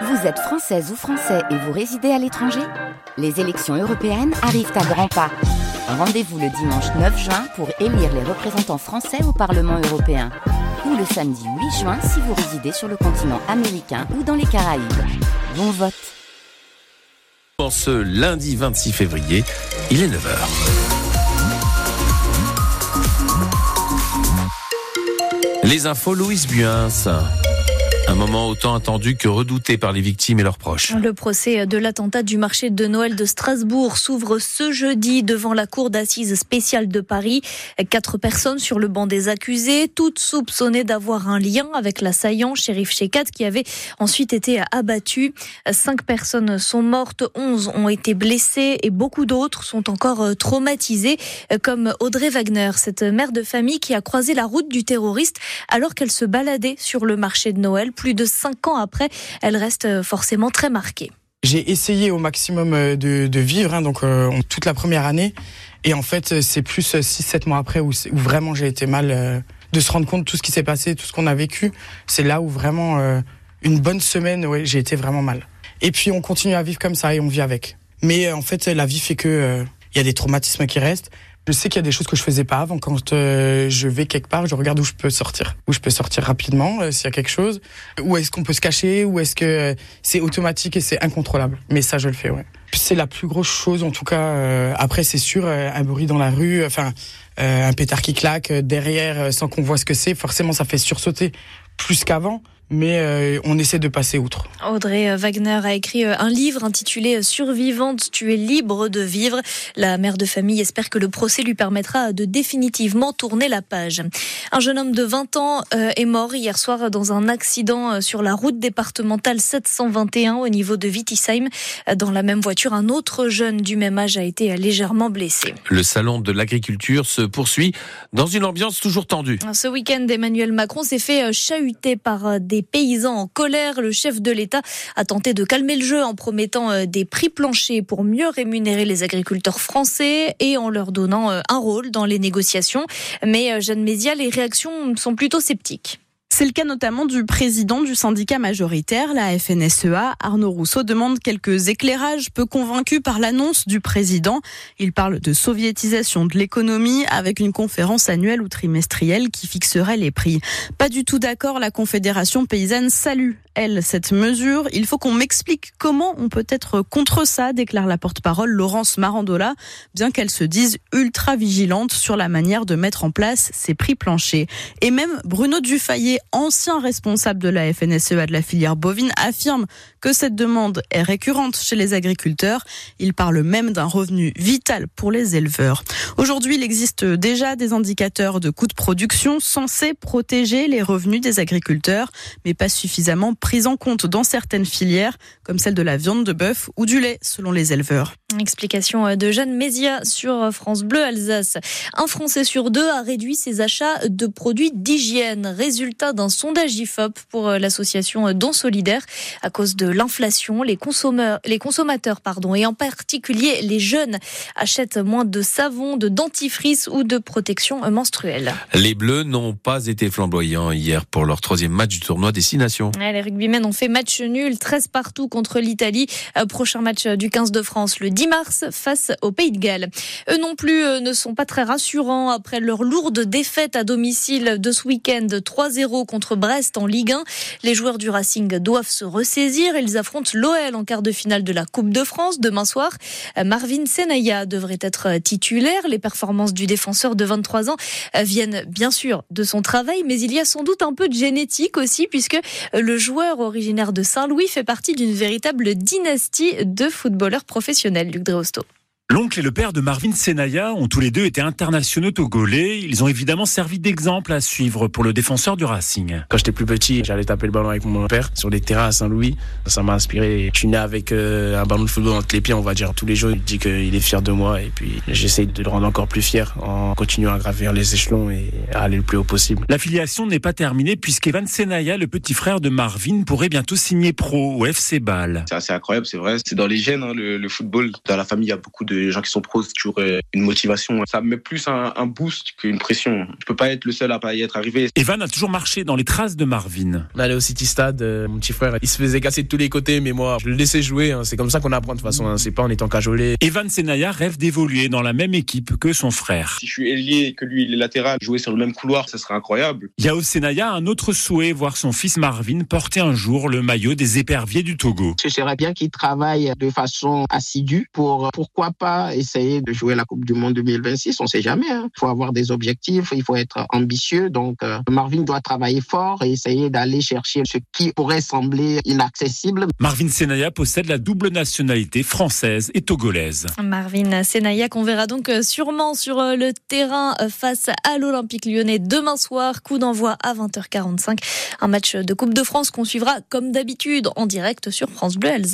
Vous êtes française ou français et vous résidez à l'étranger Les élections européennes arrivent à grands pas. Rendez-vous le dimanche 9 juin pour élire les représentants français au Parlement européen. Ou le samedi 8 juin si vous résidez sur le continent américain ou dans les Caraïbes. Bon vote En ce lundi 26 février, il est 9h. Les infos Louise Buins. Un moment autant attendu que redouté par les victimes et leurs proches. Le procès de l'attentat du marché de Noël de Strasbourg s'ouvre ce jeudi devant la cour d'assises spéciale de Paris. Quatre personnes sur le banc des accusés, toutes soupçonnées d'avoir un lien avec l'assaillant, shérif Shekat, qui avait ensuite été abattu. Cinq personnes sont mortes, onze ont été blessées et beaucoup d'autres sont encore traumatisées, comme Audrey Wagner, cette mère de famille qui a croisé la route du terroriste alors qu'elle se baladait sur le marché de Noël plus de cinq ans après, elle reste forcément très marquée. J'ai essayé au maximum euh, de, vivre, hein, donc euh, toute la première année. Et en fait, c'est plus 6-7 mois après où, vraiment j'ai été mal. Euh, de se rendre compte de tout ce qui s'est passé, tout ce qu'on a vécu. C'est là où vraiment, euh, une bonne semaine, j'ai été vraiment mal. Et puis on continue à vivre comme ça et on vit avec. Mais en fait, la vie fait que il y a des traumatismes qui restent. Je sais qu'il y a des choses que je faisais pas avant. Quand euh, je vais quelque part, je regarde où je peux sortir, où je peux sortir rapidement euh, s'il y a quelque chose, où est-ce qu'on peut se cacher, où est-ce que euh, c'est automatique et c'est incontrôlable. Mais ça, je le fais, ouais. C'est la plus grosse chose, en tout cas. après, c'est sûr, un bruit dans la rue, enfin, un pétard qui claque derrière sans qu'on voit ce que c'est. Forcément, ça fait sursauter plus qu'avant mais euh, on essaie de passer outre. Audrey Wagner a écrit euh, un livre intitulé Survivante, tu es libre de vivre. La mère de famille espère que le procès lui permettra de définitivement tourner la page. Un jeune homme de 20 ans euh, est mort hier soir dans un accident sur la route départementale 721 au niveau de Wittisheim. Dans la même voiture, un autre jeune du même âge a été légèrement blessé. Le salon de l'agriculture se poursuit dans une ambiance toujours tendue. Ce week-end, Emmanuel Macron s'est fait chahuter par des paysans en colère. Le chef de l'État a tenté de calmer le jeu en promettant euh, des prix planchers pour mieux rémunérer les agriculteurs français et en leur donnant euh, un rôle dans les négociations. Mais euh, Jeanne Mézia, les réactions sont plutôt sceptiques. C'est le cas notamment du président du syndicat majoritaire, la FNSEA. Arnaud Rousseau demande quelques éclairages, peu convaincu par l'annonce du président. Il parle de soviétisation de l'économie avec une conférence annuelle ou trimestrielle qui fixerait les prix. Pas du tout d'accord, la Confédération paysanne salue, elle, cette mesure. Il faut qu'on m'explique comment on peut être contre ça, déclare la porte-parole Laurence Marandola, bien qu'elle se dise ultra vigilante sur la manière de mettre en place ces prix planchers. Et même Bruno Dufayet, ancien responsable de la FNSEA de la filière bovine, affirme que cette demande est récurrente chez les agriculteurs. Il parle même d'un revenu vital pour les éleveurs. Aujourd'hui, il existe déjà des indicateurs de coûts de production censés protéger les revenus des agriculteurs, mais pas suffisamment pris en compte dans certaines filières, comme celle de la viande de bœuf ou du lait, selon les éleveurs. Explication de Jeanne Mézia sur France Bleu Alsace. Un Français sur deux a réduit ses achats de produits d'hygiène. Résultat d'un sondage IFOP pour l'association Don Solidaire. À cause de l'inflation, les consommateurs, les consommateurs pardon, et en particulier les jeunes achètent moins de savon, de dentifrice ou de protection menstruelle. Les Bleus n'ont pas été flamboyants hier pour leur troisième match du tournoi Destination. Rugbymen ont fait match nul, 13 partout contre l'Italie. Euh, prochain match du 15 de France le 10 mars face au Pays de Galles. Eux non plus euh, ne sont pas très rassurants après leur lourde défaite à domicile de ce week-end 3-0 contre Brest en Ligue 1. Les joueurs du Racing doivent se ressaisir. Ils affrontent l'OL en quart de finale de la Coupe de France demain soir. Euh, Marvin Senaya devrait être titulaire. Les performances du défenseur de 23 ans viennent bien sûr de son travail, mais il y a sans doute un peu de génétique aussi puisque le joueur originaire de Saint-Louis fait partie d'une véritable dynastie de footballeurs professionnels. Luc Dreosto. L'oncle et le père de Marvin Senaya ont tous les deux été internationaux togolais. Ils ont évidemment servi d'exemple à suivre pour le défenseur du Racing. Quand j'étais plus petit, j'allais taper le ballon avec mon père sur des terrains à Saint-Louis. Ça m'a inspiré. Je suis né avec euh, un ballon de football entre les pieds, on va dire. Tous les jours, il dit qu'il est fier de moi et puis j'essaye de le rendre encore plus fier en continuant à gravir les échelons et à aller le plus haut possible. La filiation n'est pas terminée puisqu'Evan Senaya, le petit frère de Marvin, pourrait bientôt signer pro au FC Bâle. C'est assez incroyable, c'est vrai. C'est dans les gènes, hein, le, le football. Dans la famille, il y a beaucoup de les gens qui sont pros, c'est toujours une motivation. Ça me met plus un, un boost qu'une pression. Je peux pas être le seul à pas y être arrivé. Evan a toujours marché dans les traces de Marvin. On allait au City Stade, mon petit frère, il se faisait casser de tous les côtés, mais moi, je le laissais jouer. Hein. C'est comme ça qu'on apprend de toute façon. Hein. C'est pas en étant cajolé. Evan Senaya rêve d'évoluer dans la même équipe que son frère. Si je suis ailier et que lui il est latéral, jouer sur le même couloir, ça serait incroyable. Yao Senaya a un autre souhait, voir son fils Marvin porter un jour le maillot des éperviers du Togo. Ce serait bien qu'il travaille de façon assidue pour, pourquoi pas, essayer de jouer la Coupe du Monde 2026. On sait jamais. Hein. Il faut avoir des objectifs, il faut être ambitieux. Donc, euh, Marvin doit travailler fort et essayer d'aller chercher ce qui pourrait sembler inaccessible. Marvin Senaya possède la double nationalité française et togolaise. Marvin Senaya qu'on verra donc euh, sûrement sur euh, le terrain face à l'Olympique lyonnais demain soir. Coup d'envoi à 20h45. Un match de Coupe de France qu'on suivra comme d'habitude en direct sur France Bleu Alsace.